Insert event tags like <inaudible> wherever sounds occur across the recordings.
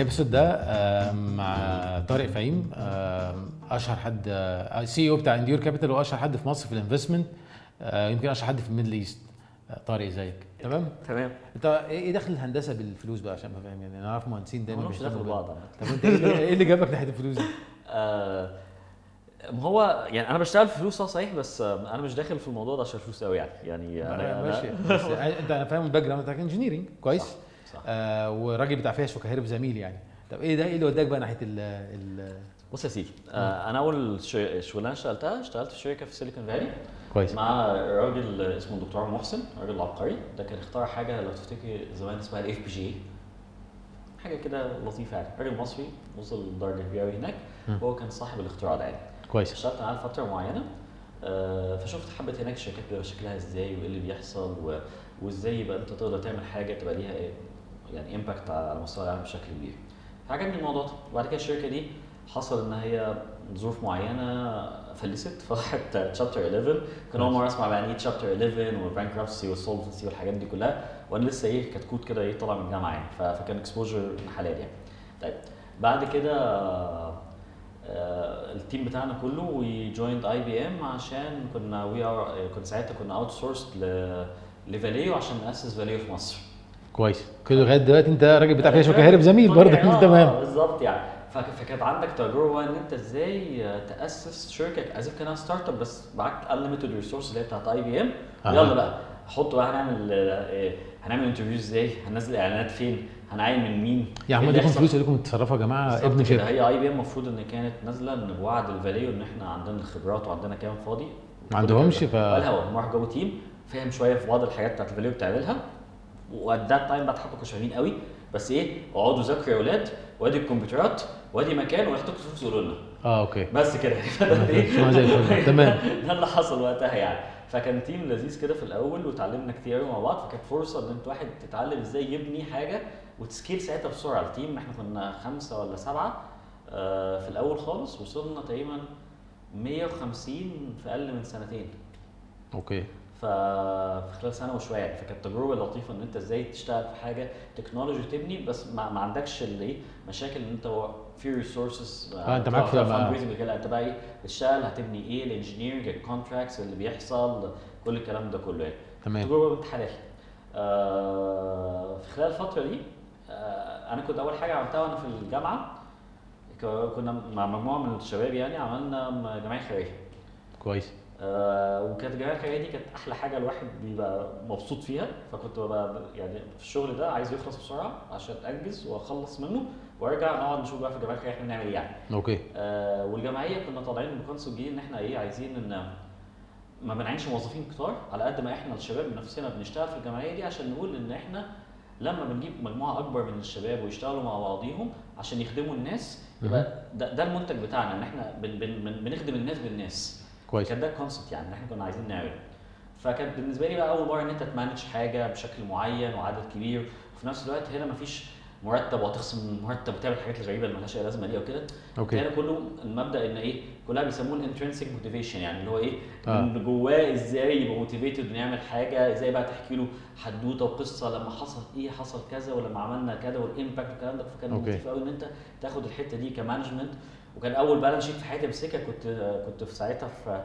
ال episode ده آه، مع طارق فهيم آه، أشهر حد CEO بتاع Endure Capital وأشهر حد في مصر في ال investment آه، يمكن أشهر حد في ال Middle East آه، طارق إزيك؟ تمام؟ تمام. أنت إيه إيه دخل الهندسة بالفلوس بقى عشان فاهم؟ يعني أنا عارف مهندسين دايما ببعض عامة. طب أنت إيه اللي- إيه اللي جابك ناحية الفلوس دي؟ <laughs> آه، ما هو يعني أنا بشتغل في فلوس صحيح بس آه، أنا مش داخل في الموضوع ده عشان فلوس قوي يعني. يعني أنا ماشي. انت أنا فاهم ال background بتاعك engineering كويس. صح، صح. آه وراجل بتاع فيش وكهربا زميل يعني طب إيه ده إيه اللي وداك بقى ناحية ال ال بص يا سيدي آه، أنا أول شغلانة اشتغلتها اشتغلت في شركه في سيليكون فالي كويس مع راجل اسمه الدكتور محسن راجل عبقري ده كان اخترع حاجة لو تفتكر زمان اسمها ال FPGA حاجة كده لطيفة يعني راجل مصري وصل لدرجة كبيرة أوي هناك. وهو كان صاحب الاختراع ده يعني كويس اشتغلت معاه لفترة معينة آه، فشفت حبة هناك الشركات بيبقى شكلها إزاي وإيه اللي بيحصل. وإزاي يبقى أنت تقدر تعمل حاجة تبقى ليها إيه؟ يعني impact على مستوى العالم بشكل كبير. فعجبني الموضوع ده. وبعد كده الشركة دي حصل إن هي ظروف معينة فلست. فراحت Chapter 11 كان أول مرة أسمع بقى يعني إيه Chapter 11 وال bankruptcy وال solvency والحاجات دي كلها. وأنا لسه إيه كتكوت كده إيه طالع من الجامعة يعني. فكان exposure حلال يعني. طيب بعد كده آه، ال team بتاعنا كله we joined IBM عشان كنا we are كنا ساعتها كنا outsource ل Valeo عشان نأسس Valeo في مصر. كويس. كده لغاية دلوقتي انت راجل بتاع فيش وكهرب زميل برضه. <laughs> تمام. آه، بالظبط يعني. فك- فكانت عندك تجربة ان انت إزاي تأسس شركة as كأنها start-up بس معاك unlimited resource اللي هي بتاعت IBM. يلا بقى حط بقى هنعمل آه، هنعمل interview إزاي هننزل إعلانات فين هنعين من مين يا عم إيه يحصل؟ فلوس اديكم تتصرفوا يا جماعة ابن كده. شركة. هي IBM المفروض إن كانت نازلة إن بوعد ال Valeo إن إحنا عندنا الخبرات وعندنا كام فاضي. ما عندهمش ف- فالهوا هم راحوا جابوا team فاهم شوية في بعض الحاجات بتاعت ال Valeo بتعملها. و at that time بقى كانوا شغالين قوي. بس إيه؟ اقعدوا ذاكروا يا أولاد وادي الكمبيوترات وادي مكان ويحطوا فلوس يقولوا لنا آه OK. بس كده. <laughs> فده إيه؟ الفل. <laughs> تمام. ده اللي حصل وقتها يعني. فكان team لذيذ كده في الأول وتعلمنا كتير قوي مع بعض. فكانت فرصة إن أنت واحد تتعلم إزاي يبني حاجة وت scale ساعتها بسرعة. ال team إحنا كنا خمسة ولا سبعة آه، في الأول خالص. وصلنا تقريبا 150 في أقل من سنتين. OK. ففي خلال سنة وشوية يعني. فكانت تجربة لطيفة إن أنت إزاي تشتغل في حاجة technology تبني بس ما, ما عندكش اللي إيه مشاكل إن أنت في resources آه، أنت معاك كده أنت بقى إيه بتشتغل هتبني إيه ال engineering ال contracts اللي بيحصل كل الكلام ده كله يعني. تمام. تجربة بنت حلال آه في خلال الفترة دي آه أنا كنت أول حاجة عملتها وأنا في الجامعة كنا مع مجموعة من الشباب يعني عملنا جمعية خيرية. كويس. آه وكانت الجمعيه الخيريه دي كانت أحلى حاجة الواحد بيبقى مبسوط فيها. فكنت ببقى يعني في الشغل ده عايز يخلص بسرعة عشان أنجز وأخلص منه وأرجع نقعد نشوف بقى في الجمعيه إحنا بنعمل إيه يعني. أوكي. آه والجمعية كنا طالعين بكونسبت جديد إن إحنا إيه عايزين إن ما بنعينش موظفين كتار على قد ما إحنا الشباب نفسنا بنشتغل في الجمعية دي عشان نقول إن إحنا لما بنجيب مجموعة أكبر من الشباب ويشتغلوا مع بعضيهم عشان يخدموا الناس يبقى ده, ده المنتج بتاعنا إن إحنا بن بن بن بنخدم الناس بالناس. كويس. كان ده الكونسبت يعني اللي إحنا كنا عايزين نعمله. فكانت بالنسبة لي بقى أول مرة إن أنت تمانج حاجة بشكل معين وعدد كبير وفي نفس الوقت هنا مفيش مرتب وهتخصم المرتب وتعمل الحاجات الغريبه اللي مالهاش أي لازمة دي أو كده OK. هنا كله المبدأ إن إيه؟ كلها بيسموه ال intrinsic motivation يعني اللي هو إيه؟ آه. من جواه إزاي يبقى motivated إنه يعمل حاجة إزاي بقى تحكي له حدوتة وقصة لما حصل إيه حصل كذا ولما عملنا كذا وال impact والكلام ده. فكان. لطيف قوي إن أنت تاخد الحتة دي ك management وكان أول balance sheet في حياتي أمسكها كنت كنت في ساعتها في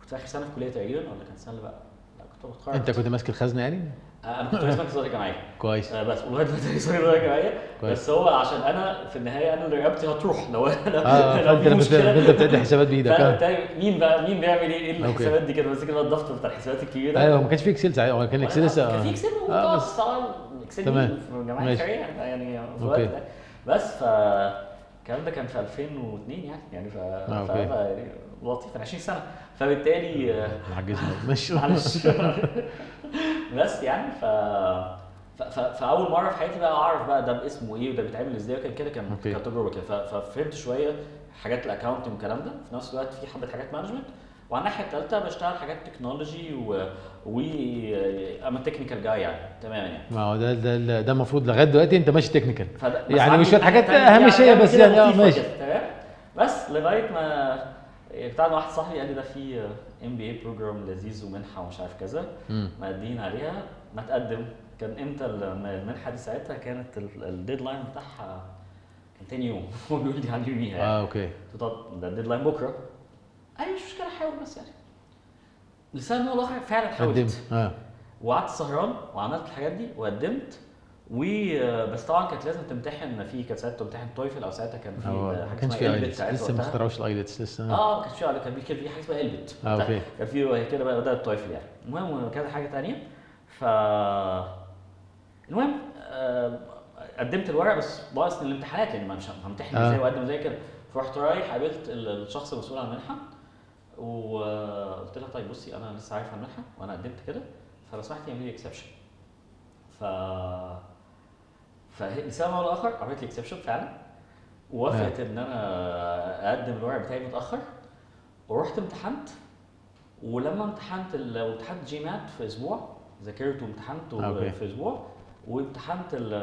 كنت في آخر سنة في كلية تقريبا ولا كان سنة؟ اللي بقى لا كنت بتخرج أنت كنت ماسك الخزنة يعني؟ أنا كنت اسمك صديق جماعيه كويس. آه، بس ولغاية دلوقتي صديق جماعيه كويس. بس هو عشان أنا في النهاية أنا اللي رقبتي هتروح. <laughs> لو أنا آه لو في مشكلة. انت بتعد حسابات بإيدك فبالتالي مين بقى مين بيعمل إيه؟ إيه OK. الحسابات دي كده؟ بس كده الدفتر بتاع الحسابات الكبيرة. أيوه ما كانش في Excel ساعتها. هو كان Excel لسه كان في Excel آه، وطبعا بس- طبعا Excel تمام. مين في. الخيريه يعني في. الوقت ده بس ف الكلام ده كان في 2002 يعني يعني ف آه، يعني لطيف من 20 سنة. فبالتالي عجزنا <laughs> ماشي. معلش <laughs> بس يعني ف فأول مرة في حياتي بقى أعرف بقى ده باسمه إيه وده بيتعمل إزاي وكان كده كان. كانت تجربه كده. ففهمت شوية حاجات ال accounting والكلام ده. في نفس الوقت في حبة حاجات management وعلى الناحيه الثالثه بشتغل حاجات technology و و I'm a technical guy يعني. تماما يعني. ما هو ده ده ده المفروض لغاية دلوقتي انت ماشي technical بس يعني مش شوية حاجات هامشيه يعني بس كده يعني آه ماشي. تمام؟ بس لغاية ما بتاع واحد صاحبي قال لي ده في MBA program لذيذ ومنحة ومش عارف كذا. مقدمين عليها. ما تقدم. كان إمتى الم- المنحة دي ساعتها؟ كانت ال- ال deadline بتاعها تاني يوم. <laughs> هو بيقول لي عندي يوميها يعني. آه OK. ده ال deadline بكرة. قال لي مش مشكلة حاول بس يعني. لسبب ما الآخر فعلا حاولت. قدمت آه. وقعدت سهران وعملت الحاجات دي وقدمت. و بس طبعا كانت لازم تمتحن في كانت ساعتها تمتحن TOEFL أو ساعتها كان في هو ما حاجة كانش اسمها في إلبت IELTS ساعتها لسه ما. اخترعوش ال IELTS لسه. آه ما كانش في كان في كان في حاجة اسمها إلبت. آه، OK. كان في كده بقى بدأت TOEFL يعني. المهم كذا حاجة تانية. ف المهم آه، قدمت الورق بس ناقص الامتحانات لأن ما مش همتحن آه. إزاي واقدم إزاي كده. فرحت رايح قابلت ال- الشخص المسؤول عن المنحة. وقلت لها طيب بصي أنا لسه عارف عن المنحه وأنا قدمت كده فلو سمحتي اعملي لي exception ف فلسبب أو لآخر عملت لي exception فعلا. ووافقت إن أنا أقدم الورق بتاعي متأخر. ورحت امتحنت. ولما امتحنت ال- وامتحنت GMAT في أسبوع ذاكرت وامتحنته OK. في أسبوع وامتحنت ال-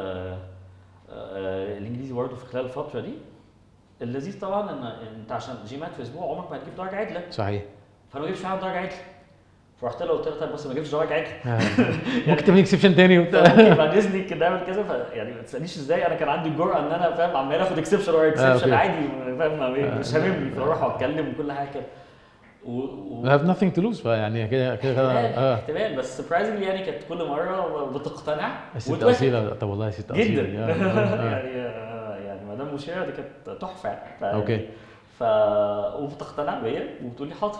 آه، الإنجليزي برضه في خلال الفترة دي. اللذيذ طبعا ان أنت عشان GMAT في أسبوع عمرك ما هتجيب درجه عدله صحيح. فأنا ما جبتش فعلا درجه عدله فرحت له قلت له طيب بس ما جبتش درجه عدله آه. <laughs> ممكن تعمل exception تاني وبتاع. بعد اذنك كده اعمل كذا ف- يعني ما تسألنيش إزاي. أنا كان عندي الجرأه إن أنا فاهم عمال آخد exception ورا. exception عادي فاهم آه. مش هاممني فأروح أتكلم وكل حاجة كده. و... و... we have nothing to lose فيعني كده كده احتمال آه. بس surprisingly يعني كانت كل مرة بتقتنع. الست. أصيلة طب والله ست جدا. اصيله آه، <laughs> آه، آه. يعني آه، يعني مدام مشيره دي كانت تحفة يعني ف... OK. ف وبتقتنع بيا وبتقول لي حاضر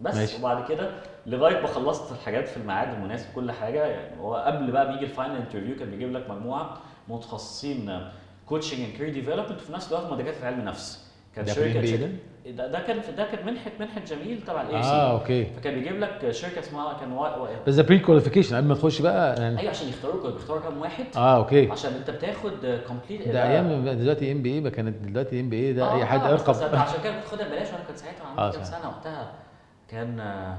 بس ماشي. وبعد كده لغاية ما خلصت الحاجات في الميعاد المناسب كل حاجة يعني هو قبل بقى بيجي ال final interview كان بيجيب لك مجموعة متخصصين coaching and career development وفي نفس الوقت هم دكاتره علم نفس كان شركة شركة- ده؟ ده كان ده كانت منحه منحه جميل تبع ال EC آه OK. فكان بيجيب لك شركة اسمها كان وا... وا... بس ده pre-qualification قبل ما تخش بقى يعني أيوه عشان يختاروك بيختاروا كام واحد. آه OK. عشان أنت بتاخد complete ده أيام دلوقتي MBA كانت دلوقتي MBA ده أي حد بس ارقب عشان كده كنت باخدها ببلاش وأنا كنت ساعتها آه، عندي كام صح. سنة وقتها. كان آه،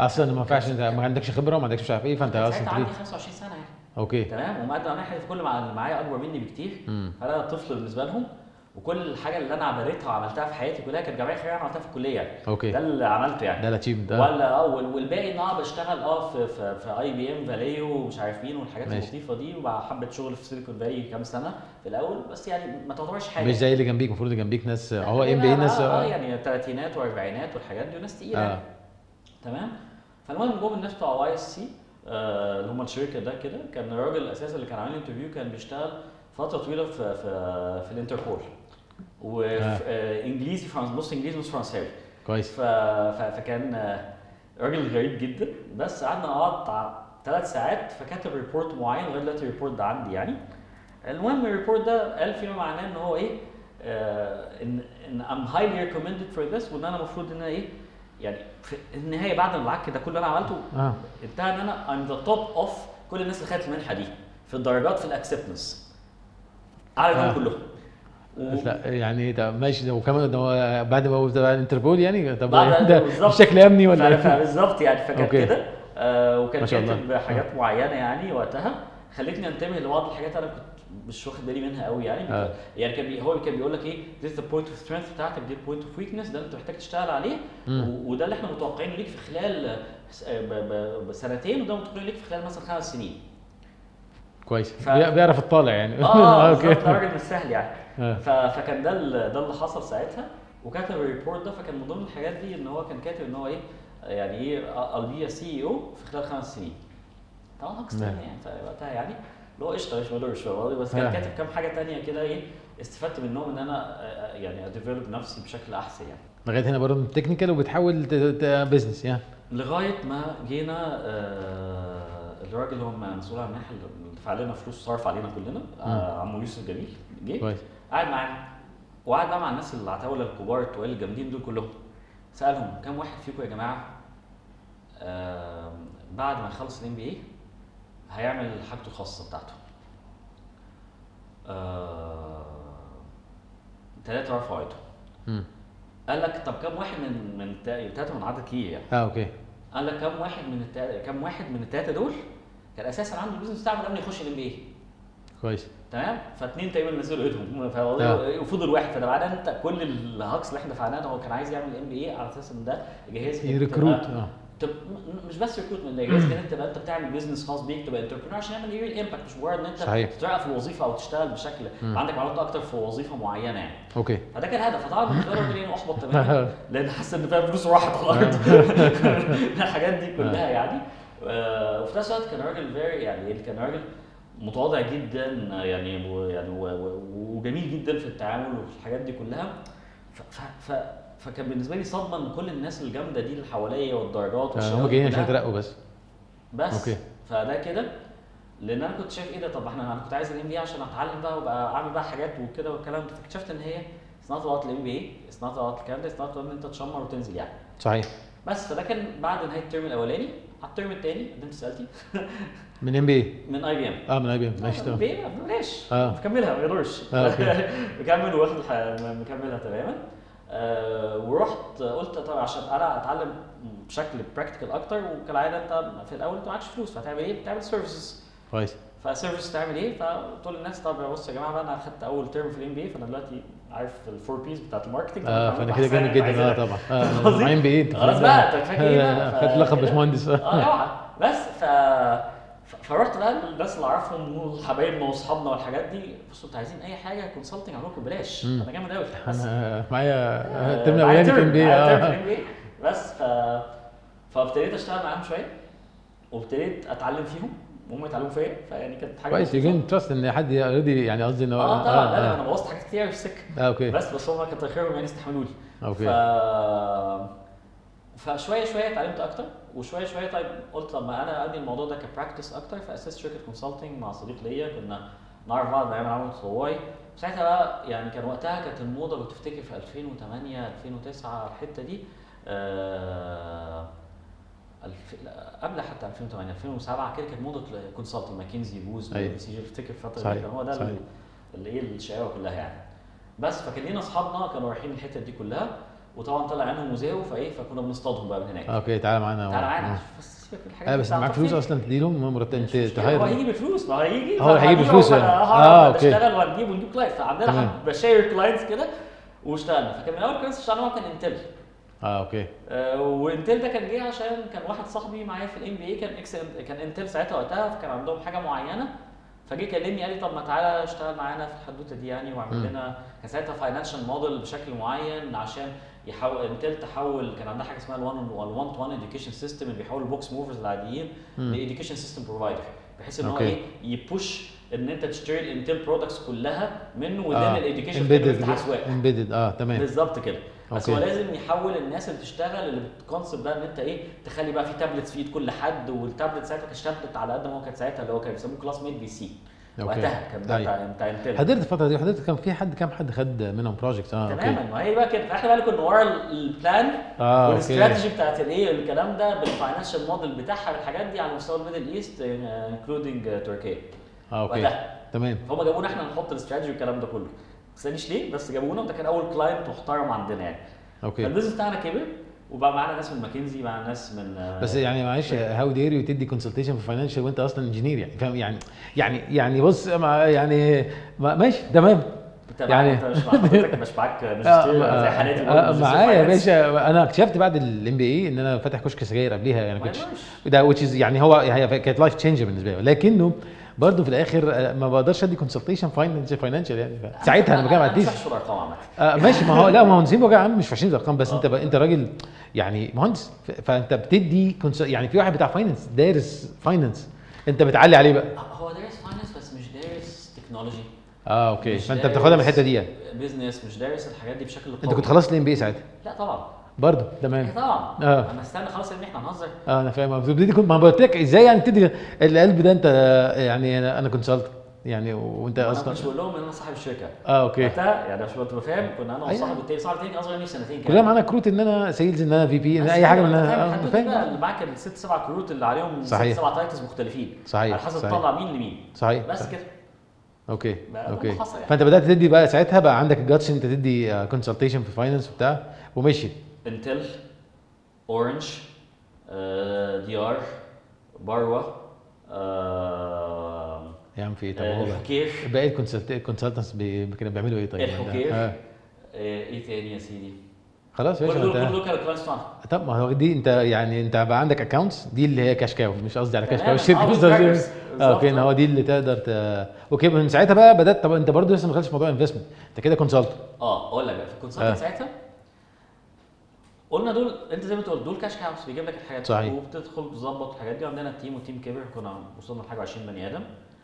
أصلا ما ينفعش أنت ما عندكش خبرة وما عندكش مش عارف إيه فأنت كان أصلا ساعتها عندي 25 سنة يعني. OK. تمام. ومقدم على ناحيه كل معايا أكبر مني بكتير. فانا طفل بالنسبة لهم. وكل الحاجة اللي أنا عملتها وعملتها في حياتي كلها كانت جمعية خيرية أنا عملتها في الكلية. يعني ده OK اللي عملته يعني. ده ال achieve ده. ولا آه وال- والباقي إن أنا بشتغل آه في في, في IBM Valeo ومش عارف مين والحاجات. اللطيفة دي ومع حبة شغل في Silicon Valley كام سنة في الأول بس يعني ما تعتبرش حاجة مش زي اللي جنبيك المفروض اللي جنبيك ناس لا، هو ام بي ناس آه. آه يعني ثلاثينات وأربعينات والحاجات دي وناس تقيلة آه. يعني. تمام؟ فالمهم جم الناس بتوع YSC اللي هم الشركة ده كده كان الراجل الاساسي اللي كان عامل interview كان بيشتغل فترة طويلة في في في الانتربول. وانجليزي فرنسي بص إنجليزي مش فرنساوي. كويس. ف... فكان آه، راجل غريب جدا. بس قعدنا نقعد ثلاث ساعات فكتب report معين لغاية دلوقتي ال report ده عندي يعني. المهم ال report ده قال فيما معناه إن هو إيه آه ان إن I'm highly recommended for this وإن أنا المفروض إن أنا إيه يعني في النهاية بعد ما العك ده كله اللي أنا عملته انتهى إن أنا I'm the top of كل الناس اللي خدت المنحة دي في الدرجات في ال acceptance منهم آه. كلهم لا يعني ده ماشي ده وكمان ده بعد ما هو تبع الانتربول يعني؟ طب بعد- ده بالظبط. بشكل امني ولا ف- فبالظبط يعني فكان. كده. آه وكان. كاتب حاجات معينة يعني وقتها. خلتني انتبه لبعض الحاجات أنا كنت مش واخد بالي منها قوي يعني. آه. يعني كان بي هو كان بيقول لك إيه this is the point of strength بتاعتك دي ال point of weakness ده أنت محتاج تشتغل عليه. وده اللي إحنا متوقعينه ليك في خلال س- ب- ب- بسنتين وده متوقعينه ليك في خلال مثلا خمس سنين. كويس. ف- بي- بيعرف الطالع يعني. آه <laughs> okay. بالظبط ده راجل مش سهل يعني. آه. ف- فكان ده ال- ده اللي حصل ساعتها. وكتب ال report ده فكان من ضمن الحاجات دي إن هو كان كاتب إن هو إيه يعني إيه be a CEO في خلال خمس سنين. طبعا هاكس نعم. يعني وقتها يعني. اللي هو قشطة مش قصدي؟ بس كان آه. كاتب كام حاجة تانية كده إيه استفدت منهم إن أنا آه، يعني a develop نفسي بشكل أحسن يعني. لغاية هنا برضه technical وبتحول business يعني. لغاية ما جينا آه، الراجل اللي هو مسؤول عن المنحه لنا فلوس صرف علينا كلنا. آه، عمو يوسف جميل. جه. قاعد معانا. وقعد بقى مع الناس العتاوله الكبار التقال الجامدين دول كلهم. سألهم كم واحد فيكم يا جماعة؟ آم، بعد ما يخلص ال MBA هيعمل حاجته الخاصة بتاعته. ثلاثة رفعوا ايدهم. قال لك طب كم واحد من من ثلاثة من عدد كبير يعني؟ آه okay. قال لك كم واحد من. كم واحد من الثلاثة دول كان أساسا عنده ال business بتاعه من قبل ما يخش ال MBA كويس. تمام؟ فاثنين تقريبا نزلوا ايدهم فهو- آه. وفضل واحد فده ان انت كل الهاكس اللي إحنا دفعناه هو كان عايز يعمل MBA على أساس إن ده جهاز ي recruit آه. تب... مش بس recruitment ده لازم انت تبقى أنت بتعمل business خاص بيك تبقى entrepreneur عشان يعمل real impact مش مجرد إن أنت صحيح. تترقى في الوظيفه أو تشتغل بشكل. مم. عندك معلومات أكتر في وظيفة معينة يعني. okay. فده كان الهدف فطبعا <laughs> بالنسبة لي يعني أحبط تماما لأن حاسس إن فاهم فلوسه راحت <laughs> على الأرض <laughs> الحاجات دي كلها يعني. آه، وفي نفس الوقت كان راجل very يعني كان راجل متواضع جدا يعني و- يعني وجميل جدا في التعامل وفي الحاجات دي كلها. ف ف ف فكان بالنسبة لي صدمه من كل الناس الجامدة دي اللي حواليا والدرجات والشباب هم جايين عشان. يترقوا بس. بس. okay. فده كده. لأن أنا كنت شايف إيه ده؟ طب إحنا أنا كنت عايز ال MB عشان أتعلم بقى وابقى أعمل بقى حاجات وكده والكلام ده. فاكتشفت إن هي صناعه الوقت ال MBA صناعه الوقت الكلام ده صناعه إن أنت تشمر وتنزل يعني. صحيح. بس فده كان بعد نهاية ال term الأولاني. على ال term الثاني قدمت استقالتي من ام بي من IBM آه من IBM ماشي تمام ما بلاش آه. مكملها ما okay. مكمل واخد مكملها تماما آه ورحت قلت طب عشان أنا اتعلم بشكل practical أكتر وكالعاده انت في الأول انت معكش فلوس فهتعمل إيه؟ بتعمل services كويس ف service تعمل إيه؟ فقلت للناس طب بص يا جماعة بقى أنا اخدت اول term في ال MBA فانا دلوقتي عارف ال four Ps بتاعت ال marketing؟ آه فأنا كده جامد جدا آه طبعا. قصدي؟ معين بايه انت خلاص بقى أنت كفاك إيه بقى؟ خدت لقب باشمهندس. آه اوعى بس ف فرحت بقى الناس اللي أعرفهم وحبايبنا وأصحابنا والحاجات دي. بصوا أنتوا عايزين أي حاجة consulting اعمل لكم ببلاش. أنا جامد قوي أنا معايا آه، ال term الاولاني في MB آه. بس ف فابتديت أشتغل معاهم شوية وابتديت أتعلم فيهم. وهم يتعلموا فيا فيعني كانت حاجة كويس you trust إن حد already يعني قصدي ان هو آه طبعا لا آه. أنا بوظت حاجات كتير في السكة. آه okay. بس بس هم كتر خيرهم يعني استحملوني. ف okay فشوية شوية اتعلمت أكتر وشوية شوية طيب قلت طب ما أنا ادي الموضوع ده ك practice أكتر فأسست شركة consulting مع صديق ليا كنا نعرف بعض أيام العمل التطوعي ساعتها بقى يعني كان وقتها كانت الموضة لو تفتكر في 2008 2009 الحتة دي. آه قبل حتى 2008 2007 كده كانت موضه consulting ماكنزي بوز. BCG افتكر الفترة دي هو ده اللي إيه الشقاوه كلها يعني. بس فكان لينا أصحابنا كانوا رايحين الحتة دي كلها وطبعا طلع عينهم وزهقوا فإيه فكنا بنصطادهم بقى من هناك. okay تعالى معانا. تعالى معانا. بس سيبك من الحاجات آه بس معاك فلوس. أصلا تديلهم مرتب انت مش مشكلة، هو هيجي بفلوس. ما هو هيجي هو هيجي بفلوس يعني. هعرف آه، okay. اشتغل وهنجيب ونجيب client فعندنا بشاير clients كده واشتغلنا. فكان من أول clients اشتغلنا كان انتل آه okay آه، وإنتل ده كان جه عشان كان واحد صاحبي معايا في ال MBA كان ex كان إنتل ساعتها وقتها فكان عندهم حاجة معينة فجه كلمني قال لي طب ما تعالى اشتغل معانا في الحدوتة دي يعني واعمل. لنا كان ساعتها financial model بشكل معين عشان يحول إنتل تحول كان عندها حاجة اسمها ال1 1 to 1 education system اللي بيحول ال box movers العاديين. ل education system provider بحيث إن هو. إيه ي push إن أنت تشتري ال Intel products كلها منه within ال education embedded بتاع اسواق embedded آه تمام بالظبط كده بس هو. لازم يحول الناس اللي بتشتغل اللي بقى إن أنت إيه تخلي بقى في tablets في إيد كل حد والتابلت ساعتها كانت تابلت على قد ما هو كانت ساعتها اللي هو كان بيسموه Classmate PC. وقتها كان ده أيوة. بتاع Intel حضرت الفترة دي حضرت كان في حد كام حد خد منهم projects آه تماما. ما هي بقى كده. فإحنا بقى كنا ورا ال- البلان آه أوكي. والاستراتيجي بتاعت الايه الكلام ده بال financial model بتاعها بالحاجات دي على مستوى الميدل إيست including تركيا آه أوكي. وقتها. تمام. فهم جابونا إحنا نحط الاستراتيجي والكلام ده كله. تسالنيش ليه بس جابونا وده كان أول client محترم عندنا يعني. أوكي. فال business بتاعنا كبر وبقى معانا ناس من ماكنزي معانا ناس من بس يعني معلش how dare you تدي consultation في financial وأنت أصلا engineer يعني فاهم؟ يعني يعني يعني بص مع- يعني ما- ماشي تمام. أنت معاك يعني- أنت مش مع حضرتك مش معاك <laughs> آه، ماجستير زي حالاتي آه، معايا يا. باشا. أنا اكتشفت بعد الام بي اي إن أنا فاتح كشك سجاير قبليها يعني كنتش يقدرش. ده is يعني هو هي كانت لايف تشينجر بالنسبة لي. لكنه برضه في الآخر آه، ما بقدرش أدي كونسلتيشن فاينانشال يعني ساعتها أنا ارقام عامه آه ماشي ما هو لا ما هو نسيب وجع عم مش وحشين الأرقام بس آه. أنت. أنت راجل يعني مهندس. فأنت بتدي. يعني في واحد بتاع فاينانس دارس فاينانس أنت بتعلي عليه بقى هو دارس finance بس مش دارس technology آه أوكي فأنت بتاخدها من الحتة دي يعني business مش دارس الحاجات دي بشكل قوي أنت كنت خلصت ال MB ساعتها لا طبعا برضه إيه تمام طبعا. آه. أنا استنى خلاص ان إحنا هنهزر. آه أنا فاهم. بتبتدي كنت ما قلت لك إزاي يعني تدي القلب ده؟ أنت يعني أنا, أنا كنت يعني وأنت أنا أصلا مش بقول لهم إن أنا صاحب الشركة. آه أوكي. وقتها يعني عشان تبقى فاهم كنا أنا أيوة. وصاحب التاني صاحب التاني أصغر مني سنتين كلنا معانا كروت إن أنا sales إن أنا VP إن أي حاجة من أنا آه، فاهم. اللي معاك الست سبع كروت اللي عليهم صحيح. ست سبع تايتلز مختلفين. صحيح على حسب. تطلع مين لمين. صحيح بس كده. أوكي أوكي. يعني. فأنت بدأت تدي بقى ساعتها بقى عندك الجاتش إن أنت تدي كونسلتيشن في فاينانس وبتاع. ومشي. انتل اورنج دي ار باروة آه، يا عم في إيه؟ طب آه، الحكير. باقي الكونسلتنتس كانوا بيعملوا إيه طيب؟ الحكير. آه. آه، إيه تاني يا سيدي؟ خلاص يا كل باشا دول كل انت دول كانوا clients بتوعنا طب ما هو دي أنت يعني أنت بقى عندك accounts دي اللي هي cash cow مش قصدي على cash cow. الشركة. أوكي إن هو دي اللي تقدر ت... أوكي من ساعتها بقى بدات طب أنت برضه لسه ما دخلتش موضوع investment أنت كده consult آه أقول لك بقى في ال consulting آه. ساعتها قلنا دول انت زي ما تقول دول cash cows بيجيب لك الحاجات صحيح. وبتدخل تظبط الحاجات دي عندنا team و team كبر كنا وصلنا لحاجة 20 بني آدم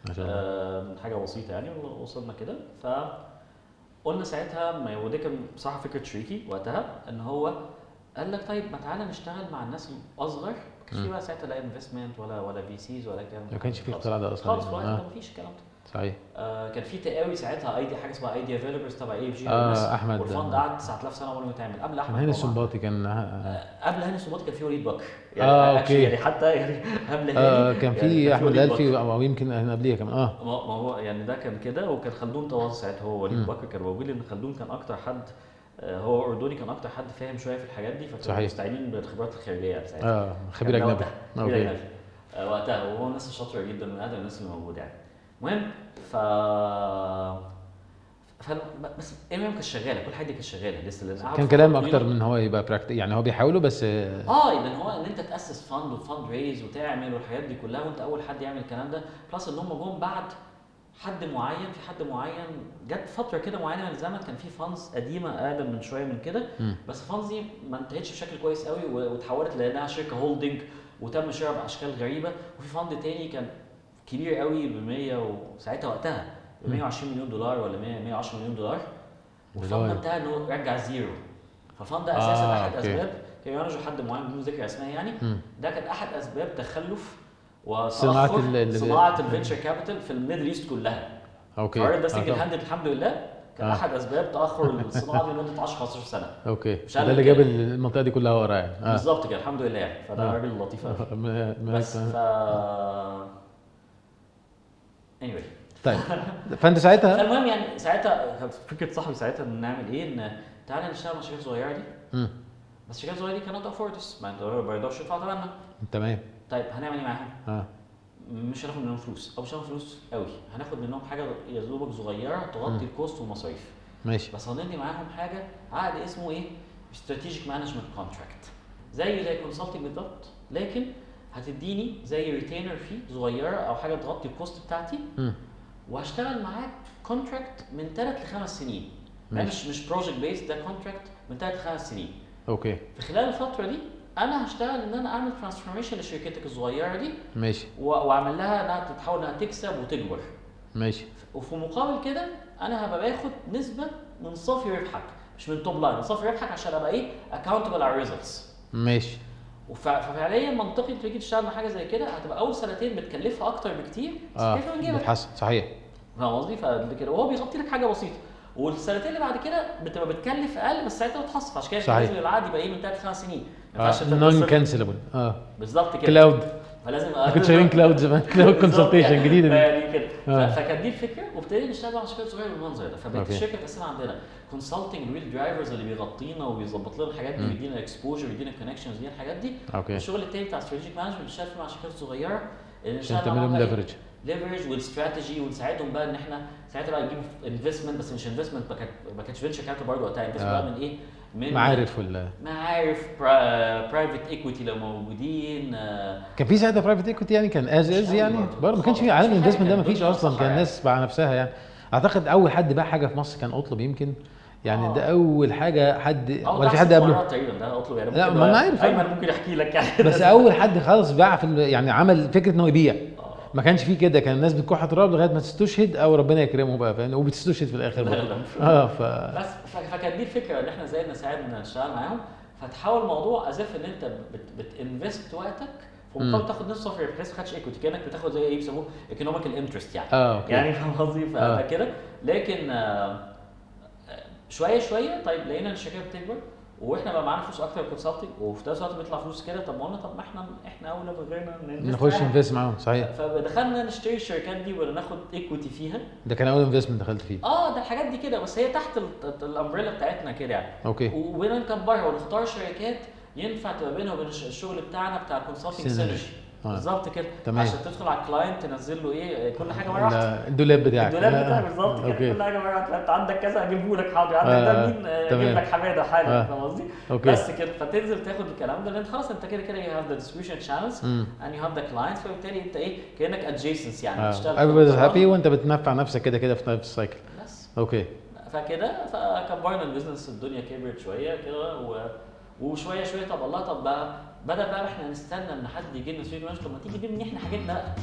ما آه، حاجة بسيطة يعني وصلنا كده ف قلنا ساعتها ما ودي كان بصراحة فكرة شريكي وقتها إن هو قال لك طيب ما تعالى نشتغل مع الناس الأصغر ما كانش في بقى ساعتها لا انفستمنت ولا ولا في سيز ولا الكلام ده ما كانش في. اختراع ده أصلا خالص في يعني. آه. ده مفيش الكلام ده صحيح آه كان في تقاوي ساعتها ايدي حاجة اسمها ايديا ديفلوبرز تبع اي اف جي آه، أحمد. والفند قعد 9000 سنة ولا ما يتعمل قبل أحمد هاني طبعاً. السنباطي كان آه. قبل هاني السنباطي كان في وليد بكر آه، actually أوكي. يعني حتى يعني قبل هاني آه كان يعني في أحمد وليد الالفي بكر. أو يمكن قبليه كمان آه ما هو يعني ده كان كده وكان خلدون تواصل ساعتها هو وليد. بكر كان موجود لأن خلدون كان أكتر حد آه، هو اردني كان أكتر حد فاهم شوية في الحاجات دي فكانوا. مستعينين بالخبرات الخارجية يعني ساعتها آه خبير أجنبي خبير أوكي أجنبي آه، وقتها وهو الناس الشاطرة جدا من أقدم الناس اللي موجودة يعني المهم ف بس المهم كانت شغالة كل حاجة كانت شغالة لسه لأن كان كلام. أكتر من هو يبقى براكت يعني هو بيحاولوا بس آه لأن هو إن أنت تأسس fund و fundraise وتعمل والحاجات دي كلها وأنت أول حد يعمل الكلام ده plus إن هم جم بعد حد معين في حد معين جت فترة كده معينة من الزمن كان في funds قديمة أقدم من شوية من كده. بس ال funds دي ما انتهتش بشكل كويس قوي و- واتحولت لأنها شركة holding وتم شراء بأشكال غريبة وفي fund تاني كان كبير قوي ب 100 وساعتها وقتها ب 120 مليون دولار ولا 100 110 مليون دولار وال fund. انتهى انه رجع زيرو فالفند ده آه، أساسا أحد أوكي. أسباب كان يمانجوا حد معين بدون ذكر أسماء يعني. ده كان أحد أسباب تخلف ال- صناعة الفينشر كابيتال في الميدل إيست كلها أوكي القرار ده آه، سنجل. هاندد الحمد لله كان آه. أحد أسباب تأخر الصناعة دي <laughs> لمدة 10 15 سنة أوكي ده اللي جاب. المنطقة دي كلها ورا يعني آه بالظبط كده الحمد لله يعني فده آه. راجل لطيف <laughs> بس ف anyway. طيب. <laughs> فأنت ساعتها؟ فالمهم يعني ساعتها كانت فكرة صاحبي ساعتها إن نعمل إيه؟ إن تعالى نشتغل مع الشركات الصغيره دي. بس الشركات الصغيره دي كانت affords ما يقدرش يدفعوا ثمنها تمام. طيب هنعمل إيه معاهم؟ آه. مش هناخد منهم فلوس. أو مش هناخد فلوس قوي هناخد منهم حاجة يا دوبك صغيرة تغطي ال cost والمصاريف. ماشي. بس هندي معاهم حاجة عقد اسمه إيه؟ strategic management contract زيه زي consulting بالظبط. لكن هتديني زي retainer فيه صغيرة أو حاجة تغطي ال cost بتاعتي. وهشتغل معاك contract من ثلاث لخمس سنين. ده ماشي. مش مش project base ده contract من ثلاث لخمس سنين. أوكي. في خلال الفترة دي أنا هشتغل إن أنا أعمل transformation لشركتك الصغيرة دي. ماشي. وأعمل لها إنها تتحول إنها تكسب وتكبر. ماشي. وفي مقابل كده أنا هبقى باخد نسبة من صافي ربحك. مش من top line من صافي ربحك عشان أبقى إيه؟ accountable على ال results ماشي. ففعليا منطقي انت تيجي تشتغل مع حاجة زي كده هتبقى أول سنتين بتكلفها أكتر بكتير. بس آه بتحسن صحيح. فاهم قصدي؟ فكده وهو بيغطي لك حاجة بسيطة. والسنتين اللي بعد كده بتبقى بتكلف أقل بس ساعتها بتحصل. عشان كده. لازم العقد يبقى إيه من ثلاث خمس سنين. ما ينفعش نون تصرف- كانسلبل آه. بالظبط كده. كلاود فلازم كنت شايفين كلاود زمان كلاود كونسلتيشن جديدة دي. يعني كده. آه. فكانت دي الفكرة. وابتدينا نشتغل مع شركات صغيره بالمنظر ده فبقت. الشركة تقسم عندنا. كونسلتنج ويل درايفرز اللي بيغطينا وبيظبط لنا الحاجات دي. ويدينا اكسبوجر ويدينا كونكشنز دي الحاجات دي. أوكي. الشغل التاني بتاع استراتيجيك مانجمنت بنشتغل فيه مع شركات صغيرة. عشان تعمل لهم؟ leverage leverage وال strategy ونساعدهم بقى إن إحنا ساعتها بقى يجيبوا investment بس مش investment ما كانت ما كانتش venture capital برضه وقتها investment آه. من إيه؟ من معارف ولا معارف private equity لو موجودين آه، كان في ساعتها private equity يعني كان از از يعني برضه. ما كانش في. عالم ال investment ده ما فيش أصلا كان الناس مع نفسها يعني أعتقد أول حد باع حاجة في مصر كان اطلب يمكن يعني آه. ده أول حاجة حد أو ولا في حد قبله تقريبا ده اطلب يعني لا، ما يبقى- عارف، آه. أيمن ممكن يحكي لك يعني بس أول حد خالص باع في يعني عمل فكرة إنه يبيع آه. ما كانش فيه كده كان الناس بتكح تراب لغاية ما تستشهد أو ربنا يكرمه بقى فاهم وبتستشهد في الآخر لا، برضه. مش- آه ف بس فكانت دي الفكرة ان إحنا إزاي نساعد نشتغل معاهم. فتحول الموضوع as if إن أنت بت بت invest وقتك. ومقابل تاخد نص صفر بحيث ما خدش equity كأنك بتاخد زي إيه بيسموه economical interest يعني. آه okay. يعني فاهم قصدي؟ آه. فكده. لكن آه، شوية شوية طيب لقينا ان الشركة بتكبر. وإحنا بقى معانا فلوس أكتر consulting وفي نفس الوقت بيطلع فلوس كده طب ما قلنا طب ما إحنا إحنا اولى بغيرنا نخش invest معاهم صحيح. فدخلنا نشتري الشركات دي ولا ناخد equity فيها. ده كان أول investment دخلت فيه. آه ده الحاجات دي كده بس هي تحت ال- ال umbrella بتاعتنا كده يعني. okay. وبينا نكبرها ونختار شركات ينفع تبقى بينها وبين الش- الشغل بتاعنا بتاع ال consulting. synergy. بالظبط كده. تمام. عشان تدخل على ال client تنزل له إيه كل حاجة مره واحدة الدولاب بتاعك. الدولاب آه، بتاعك بالظبط كده كل حاجة مره واحدة أنت عندك كذا أجيبه لك حاضر. عندك آه، ده مين آه، أجيب تمام. لك حماده حالا آه. فاهم قصدي؟ بس كده. فتنزل تاخد الكلام ده لأن خلاص أنت كده كده have the distribution channels مم. and you have the clients فبالتالي أنت إيه كأنك adjacent يعني آه. بتشتغل everybody's في happy وأنت بتنفع نفسك كده كده في نفس ال cycle بس. okay. فكده فكبرنا ال business الدنيا كبرت شوية كده و... وشوية شوية. طب الله طب بقى بدل بقى إحنا نستنى ان حد يجي لنا طب ما تيجي نبني إحنا حاجتنا بقى.